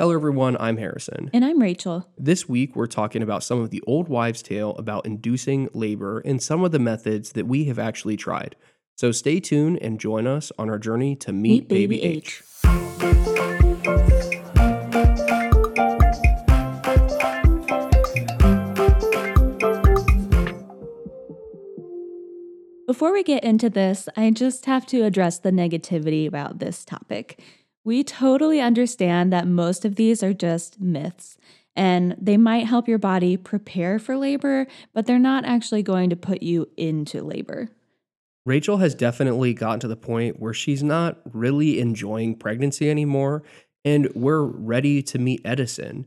Hello, everyone. I'm Harrison. And I'm Rachel. This week, we're talking about some of the old wives' tale about inducing labor and some of the methods that we have actually tried. So stay tuned and join us on our journey to meet, Meet Baby, Baby H. H. Before we get into this, I just have to address the negativity about this topic. We totally understand that most of these are just myths and they might help your body prepare for labor, but they're not actually going to put you into labor. Rachel has definitely gotten to the point where she's not really enjoying pregnancy anymore, and we're ready to meet Edison.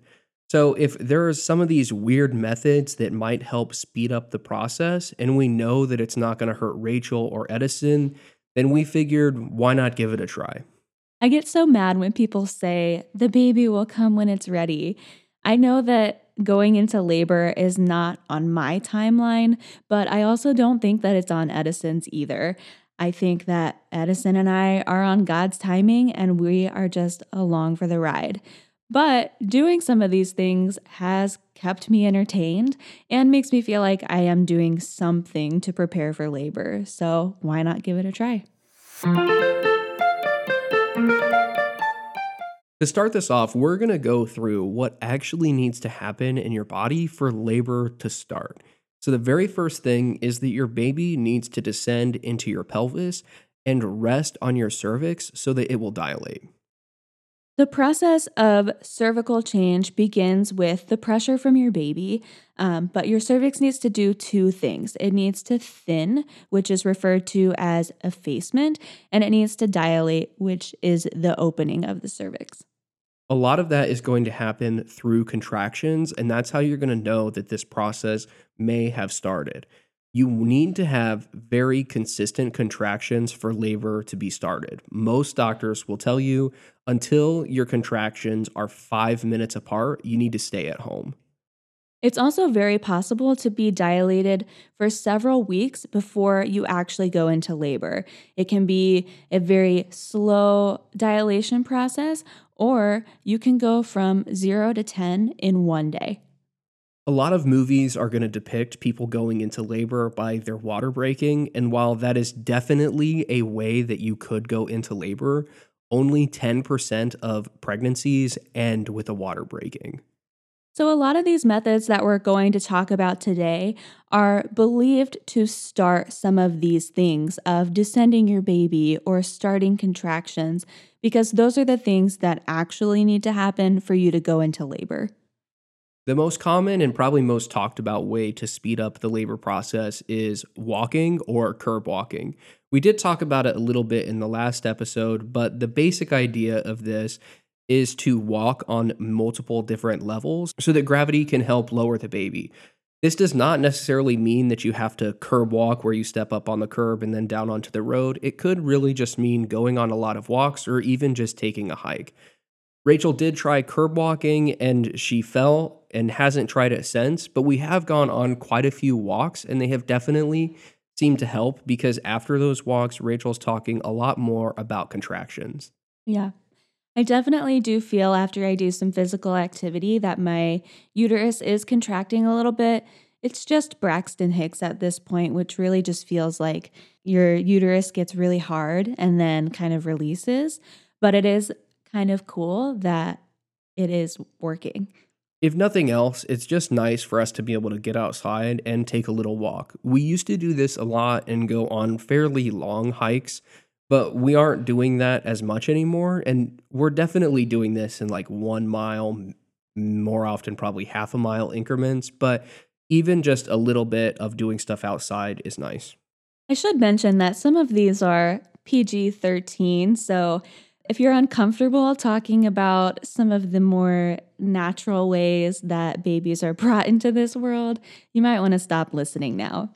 So, if there are some of these weird methods that might help speed up the process, and we know that it's not going to hurt Rachel or Edison, then we figured why not give it a try? I get so mad when people say the baby will come when it's ready. I know that going into labor is not on my timeline, but I also don't think that it's on Edison's either. I think that Edison and I are on God's timing and we are just along for the ride. But doing some of these things has kept me entertained and makes me feel like I am doing something to prepare for labor. So why not give it a try? To start this off, we're going to go through what actually needs to happen in your body for labor to start. So, the very first thing is that your baby needs to descend into your pelvis and rest on your cervix so that it will dilate. The process of cervical change begins with the pressure from your baby, um, but your cervix needs to do two things. It needs to thin, which is referred to as effacement, and it needs to dilate, which is the opening of the cervix. A lot of that is going to happen through contractions, and that's how you're going to know that this process may have started. You need to have very consistent contractions for labor to be started. Most doctors will tell you until your contractions are five minutes apart, you need to stay at home. It's also very possible to be dilated for several weeks before you actually go into labor. It can be a very slow dilation process, or you can go from zero to 10 in one day. A lot of movies are going to depict people going into labor by their water breaking. And while that is definitely a way that you could go into labor, only 10% of pregnancies end with a water breaking. So, a lot of these methods that we're going to talk about today are believed to start some of these things of descending your baby or starting contractions, because those are the things that actually need to happen for you to go into labor. The most common and probably most talked about way to speed up the labor process is walking or curb walking. We did talk about it a little bit in the last episode, but the basic idea of this is to walk on multiple different levels so that gravity can help lower the baby. This does not necessarily mean that you have to curb walk where you step up on the curb and then down onto the road. It could really just mean going on a lot of walks or even just taking a hike. Rachel did try curb walking and she fell and hasn't tried it since, but we have gone on quite a few walks and they have definitely seemed to help because after those walks, Rachel's talking a lot more about contractions. Yeah. I definitely do feel after I do some physical activity that my uterus is contracting a little bit. It's just Braxton Hicks at this point, which really just feels like your uterus gets really hard and then kind of releases. But it is kind of cool that it is working. If nothing else, it's just nice for us to be able to get outside and take a little walk. We used to do this a lot and go on fairly long hikes but we aren't doing that as much anymore. And we're definitely doing this in like one mile, more often, probably half a mile increments. But even just a little bit of doing stuff outside is nice. I should mention that some of these are PG 13. So if you're uncomfortable talking about some of the more natural ways that babies are brought into this world, you might want to stop listening now.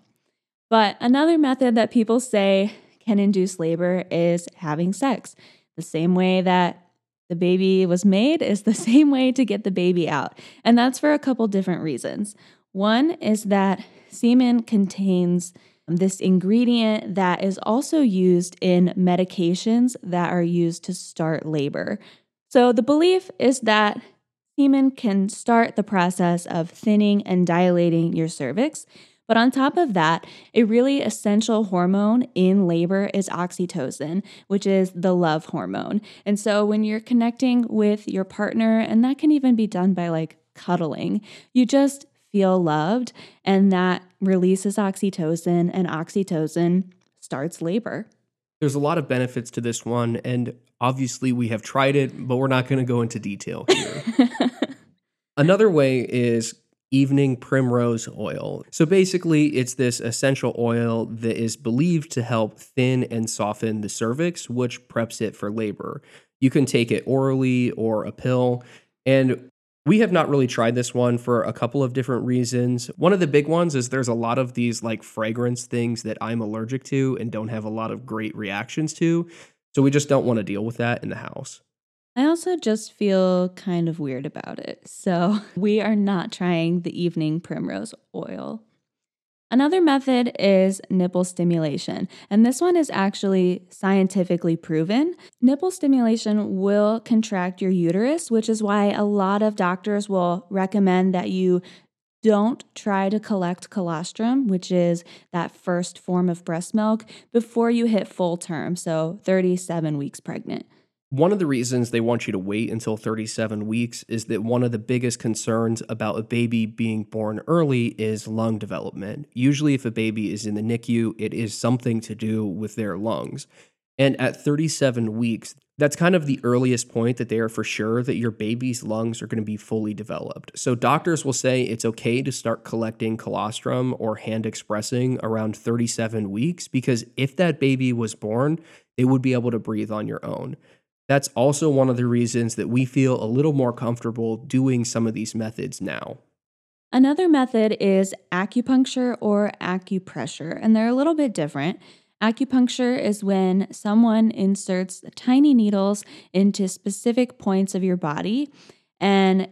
But another method that people say can induce labor is having sex. The same way that the baby was made is the same way to get the baby out. And that's for a couple different reasons. One is that semen contains this ingredient that is also used in medications that are used to start labor. So the belief is that semen can start the process of thinning and dilating your cervix. But on top of that, a really essential hormone in labor is oxytocin, which is the love hormone. And so when you're connecting with your partner, and that can even be done by like cuddling, you just feel loved, and that releases oxytocin, and oxytocin starts labor. There's a lot of benefits to this one, and obviously we have tried it, but we're not going to go into detail here. Another way is evening primrose oil. So basically, it's this essential oil that is believed to help thin and soften the cervix, which preps it for labor. You can take it orally or a pill. And we have not really tried this one for a couple of different reasons. One of the big ones is there's a lot of these like fragrance things that I'm allergic to and don't have a lot of great reactions to. So we just don't want to deal with that in the house. I also just feel kind of weird about it. So we are not trying the evening primrose oil. Another method is nipple stimulation, and this one is actually scientifically proven. Nipple stimulation will contract your uterus, which is why a lot of doctors will recommend that you don't try to collect colostrum, which is that first form of breast milk, before you hit full term, so 37 weeks pregnant. One of the reasons they want you to wait until 37 weeks is that one of the biggest concerns about a baby being born early is lung development. Usually, if a baby is in the NICU, it is something to do with their lungs. And at 37 weeks, that's kind of the earliest point that they are for sure that your baby's lungs are going to be fully developed. So doctors will say it's okay to start collecting colostrum or hand expressing around 37 weeks because if that baby was born, they would be able to breathe on your own. That's also one of the reasons that we feel a little more comfortable doing some of these methods now. Another method is acupuncture or acupressure, and they're a little bit different. Acupuncture is when someone inserts tiny needles into specific points of your body, and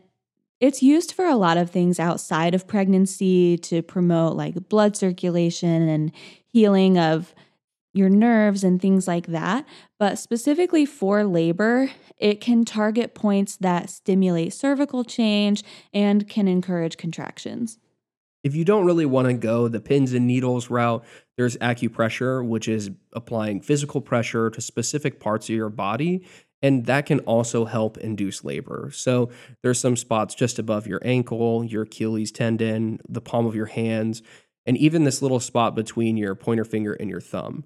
it's used for a lot of things outside of pregnancy to promote like blood circulation and healing of your nerves and things like that. But specifically for labor, it can target points that stimulate cervical change and can encourage contractions. If you don't really want to go the pins and needles route, there's acupressure, which is applying physical pressure to specific parts of your body. And that can also help induce labor. So there's some spots just above your ankle, your Achilles tendon, the palm of your hands, and even this little spot between your pointer finger and your thumb.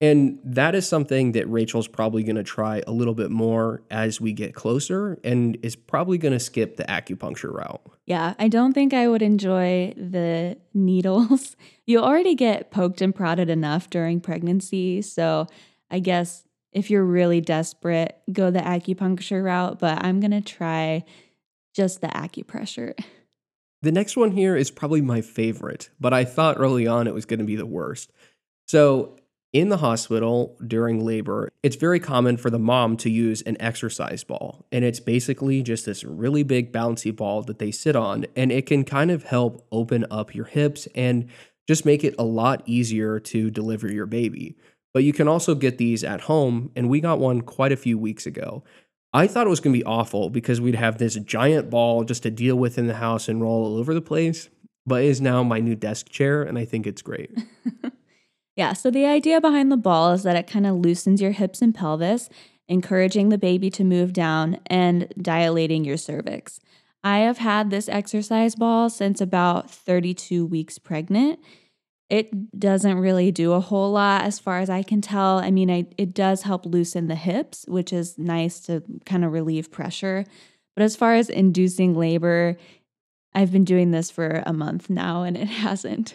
And that is something that Rachel's probably going to try a little bit more as we get closer and is probably going to skip the acupuncture route. Yeah, I don't think I would enjoy the needles. you already get poked and prodded enough during pregnancy. So I guess if you're really desperate, go the acupuncture route. But I'm going to try just the acupressure. The next one here is probably my favorite, but I thought early on it was going to be the worst. So, in the hospital during labor, it's very common for the mom to use an exercise ball. And it's basically just this really big bouncy ball that they sit on. And it can kind of help open up your hips and just make it a lot easier to deliver your baby. But you can also get these at home. And we got one quite a few weeks ago. I thought it was going to be awful because we'd have this giant ball just to deal with in the house and roll all over the place. But it is now my new desk chair. And I think it's great. Yeah, so the idea behind the ball is that it kind of loosens your hips and pelvis, encouraging the baby to move down and dilating your cervix. I have had this exercise ball since about 32 weeks pregnant. It doesn't really do a whole lot as far as I can tell. I mean, I, it does help loosen the hips, which is nice to kind of relieve pressure. But as far as inducing labor, I've been doing this for a month now and it hasn't.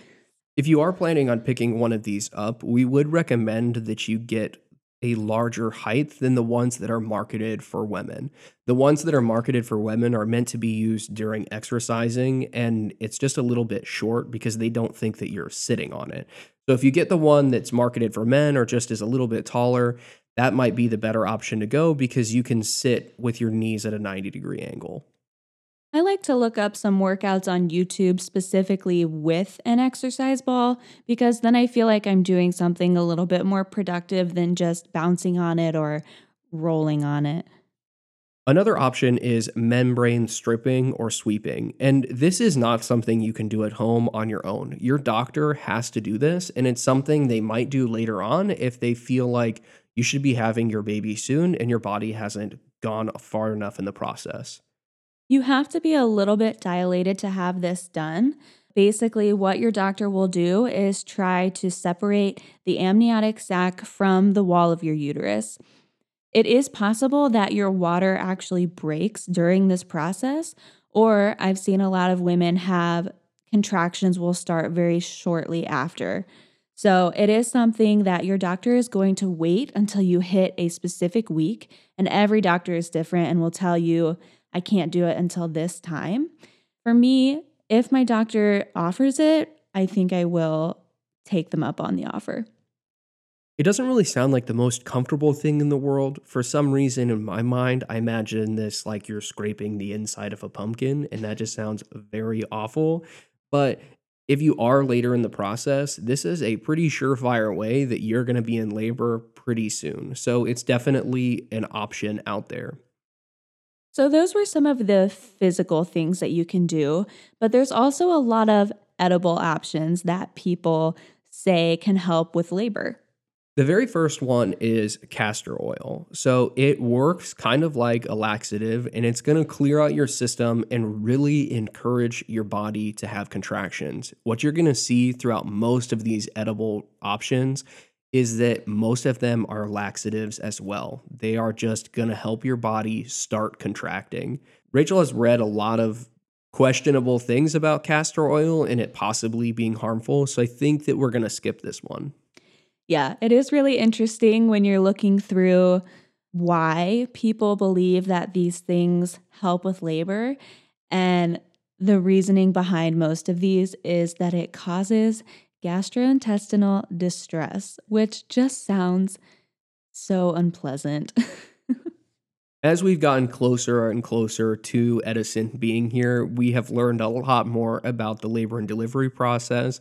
If you are planning on picking one of these up, we would recommend that you get a larger height than the ones that are marketed for women. The ones that are marketed for women are meant to be used during exercising, and it's just a little bit short because they don't think that you're sitting on it. So if you get the one that's marketed for men or just is a little bit taller, that might be the better option to go because you can sit with your knees at a 90 degree angle. I like to look up some workouts on YouTube specifically with an exercise ball because then I feel like I'm doing something a little bit more productive than just bouncing on it or rolling on it. Another option is membrane stripping or sweeping. And this is not something you can do at home on your own. Your doctor has to do this, and it's something they might do later on if they feel like you should be having your baby soon and your body hasn't gone far enough in the process. You have to be a little bit dilated to have this done. Basically, what your doctor will do is try to separate the amniotic sac from the wall of your uterus. It is possible that your water actually breaks during this process, or I've seen a lot of women have contractions will start very shortly after. So, it is something that your doctor is going to wait until you hit a specific week, and every doctor is different and will tell you, I can't do it until this time. For me, if my doctor offers it, I think I will take them up on the offer. It doesn't really sound like the most comfortable thing in the world. For some reason, in my mind, I imagine this like you're scraping the inside of a pumpkin, and that just sounds very awful. But if you are later in the process, this is a pretty surefire way that you're going to be in labor pretty soon. So it's definitely an option out there. So, those were some of the physical things that you can do, but there's also a lot of edible options that people say can help with labor. The very first one is castor oil. So it works kind of like a laxative and it's going to clear out your system and really encourage your body to have contractions. What you're going to see throughout most of these edible options is that most of them are laxatives as well. They are just going to help your body start contracting. Rachel has read a lot of questionable things about castor oil and it possibly being harmful. So I think that we're going to skip this one. Yeah, it is really interesting when you're looking through why people believe that these things help with labor. And the reasoning behind most of these is that it causes gastrointestinal distress, which just sounds so unpleasant. As we've gotten closer and closer to Edison being here, we have learned a lot more about the labor and delivery process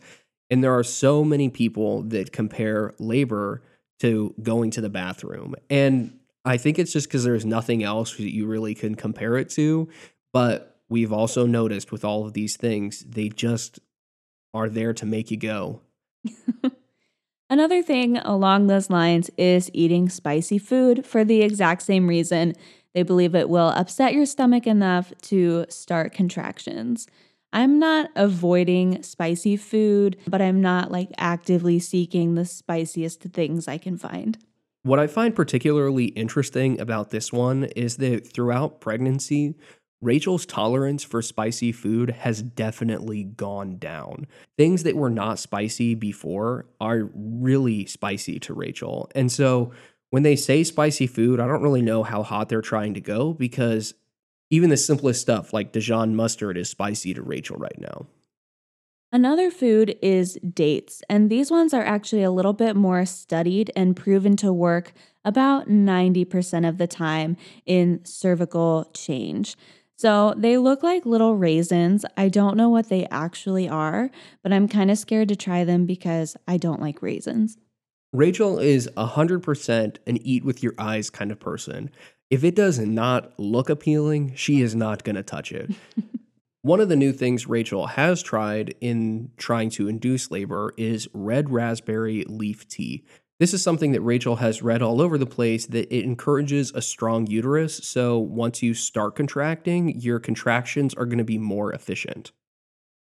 and there are so many people that compare labor to going to the bathroom. And I think it's just because there's nothing else that you really can compare it to. But we've also noticed with all of these things, they just are there to make you go. Another thing along those lines is eating spicy food for the exact same reason. They believe it will upset your stomach enough to start contractions. I'm not avoiding spicy food, but I'm not like actively seeking the spiciest things I can find. What I find particularly interesting about this one is that throughout pregnancy, Rachel's tolerance for spicy food has definitely gone down. Things that were not spicy before are really spicy to Rachel. And so when they say spicy food, I don't really know how hot they're trying to go because even the simplest stuff like Dijon mustard is spicy to Rachel right now. Another food is dates, and these ones are actually a little bit more studied and proven to work about 90% of the time in cervical change. So they look like little raisins. I don't know what they actually are, but I'm kind of scared to try them because I don't like raisins. Rachel is 100% an eat with your eyes kind of person. If it does not look appealing, she is not going to touch it. One of the new things Rachel has tried in trying to induce labor is red raspberry leaf tea. This is something that Rachel has read all over the place that it encourages a strong uterus. So once you start contracting, your contractions are going to be more efficient.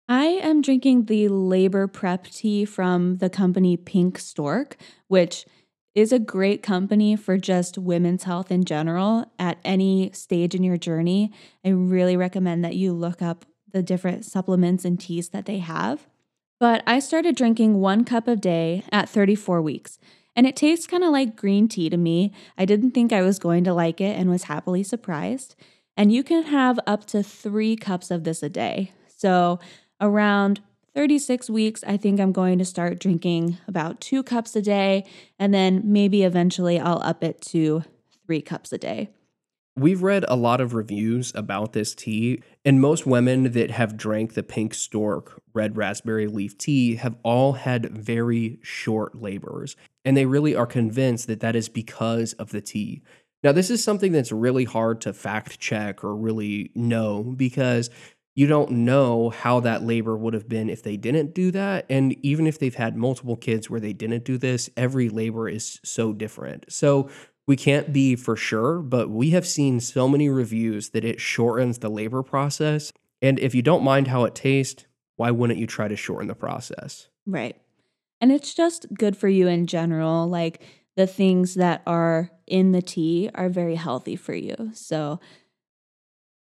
I am drinking the labor prep tea from the company Pink Stork, which is a great company for just women's health in general at any stage in your journey. I really recommend that you look up the different supplements and teas that they have. But I started drinking one cup a day at 34 weeks, and it tastes kind of like green tea to me. I didn't think I was going to like it and was happily surprised. And you can have up to three cups of this a day. So, around 36 weeks, I think I'm going to start drinking about two cups a day, and then maybe eventually I'll up it to three cups a day. We've read a lot of reviews about this tea, and most women that have drank the pink stork red raspberry leaf tea have all had very short labors, and they really are convinced that that is because of the tea. Now, this is something that's really hard to fact check or really know because you don't know how that labor would have been if they didn't do that. And even if they've had multiple kids where they didn't do this, every labor is so different. So we can't be for sure, but we have seen so many reviews that it shortens the labor process. And if you don't mind how it tastes, why wouldn't you try to shorten the process? Right. And it's just good for you in general. Like the things that are in the tea are very healthy for you. So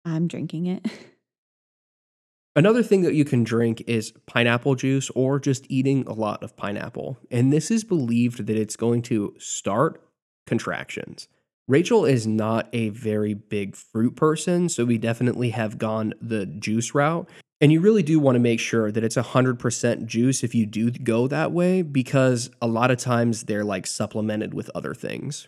I'm drinking it. Another thing that you can drink is pineapple juice or just eating a lot of pineapple. And this is believed that it's going to start contractions. Rachel is not a very big fruit person, so we definitely have gone the juice route. And you really do want to make sure that it's 100% juice if you do go that way, because a lot of times they're like supplemented with other things.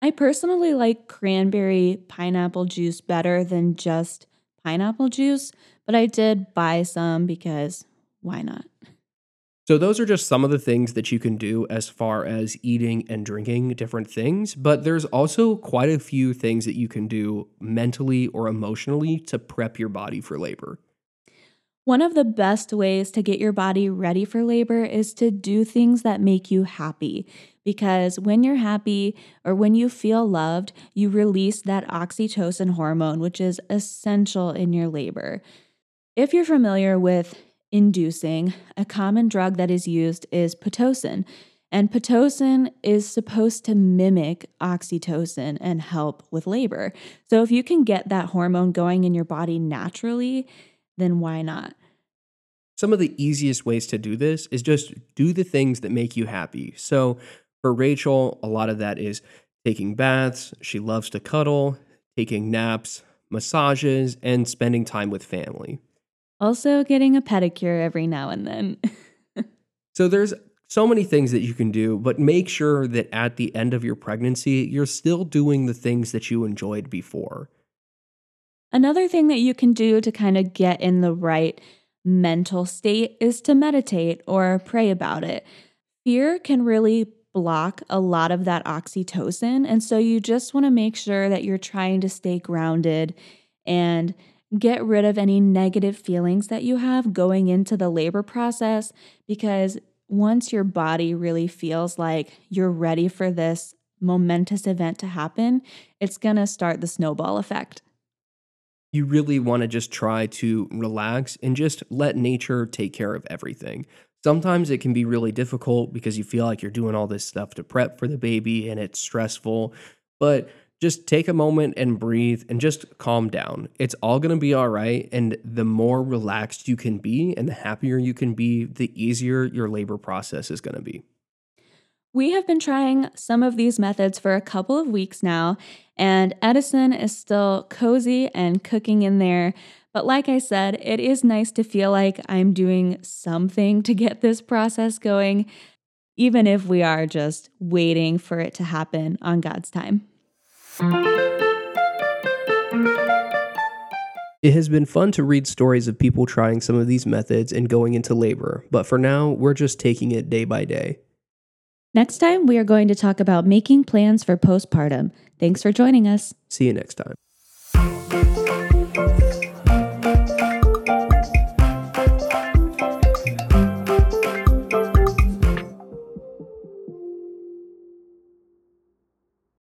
I personally like cranberry pineapple juice better than just pineapple juice, but I did buy some because why not? So, those are just some of the things that you can do as far as eating and drinking different things. But there's also quite a few things that you can do mentally or emotionally to prep your body for labor. One of the best ways to get your body ready for labor is to do things that make you happy. Because when you're happy or when you feel loved, you release that oxytocin hormone, which is essential in your labor. If you're familiar with inducing, a common drug that is used is Pitocin. And Pitocin is supposed to mimic oxytocin and help with labor. So if you can get that hormone going in your body naturally, then why not? Some of the easiest ways to do this is just do the things that make you happy. So for Rachel, a lot of that is taking baths. She loves to cuddle, taking naps, massages, and spending time with family. Also, getting a pedicure every now and then. so there's so many things that you can do, but make sure that at the end of your pregnancy, you're still doing the things that you enjoyed before. Another thing that you can do to kind of get in the right mental state is to meditate or pray about it. Fear can really block a lot of that oxytocin. And so you just want to make sure that you're trying to stay grounded and get rid of any negative feelings that you have going into the labor process because once your body really feels like you're ready for this momentous event to happen, it's going to start the snowball effect you really want to just try to relax and just let nature take care of everything. Sometimes it can be really difficult because you feel like you're doing all this stuff to prep for the baby and it's stressful, but just take a moment and breathe and just calm down. It's all going to be all right. And the more relaxed you can be and the happier you can be, the easier your labor process is going to be. We have been trying some of these methods for a couple of weeks now, and Edison is still cozy and cooking in there. But like I said, it is nice to feel like I'm doing something to get this process going, even if we are just waiting for it to happen on God's time. It has been fun to read stories of people trying some of these methods and going into labor, but for now, we're just taking it day by day. Next time, we are going to talk about making plans for postpartum. Thanks for joining us. See you next time.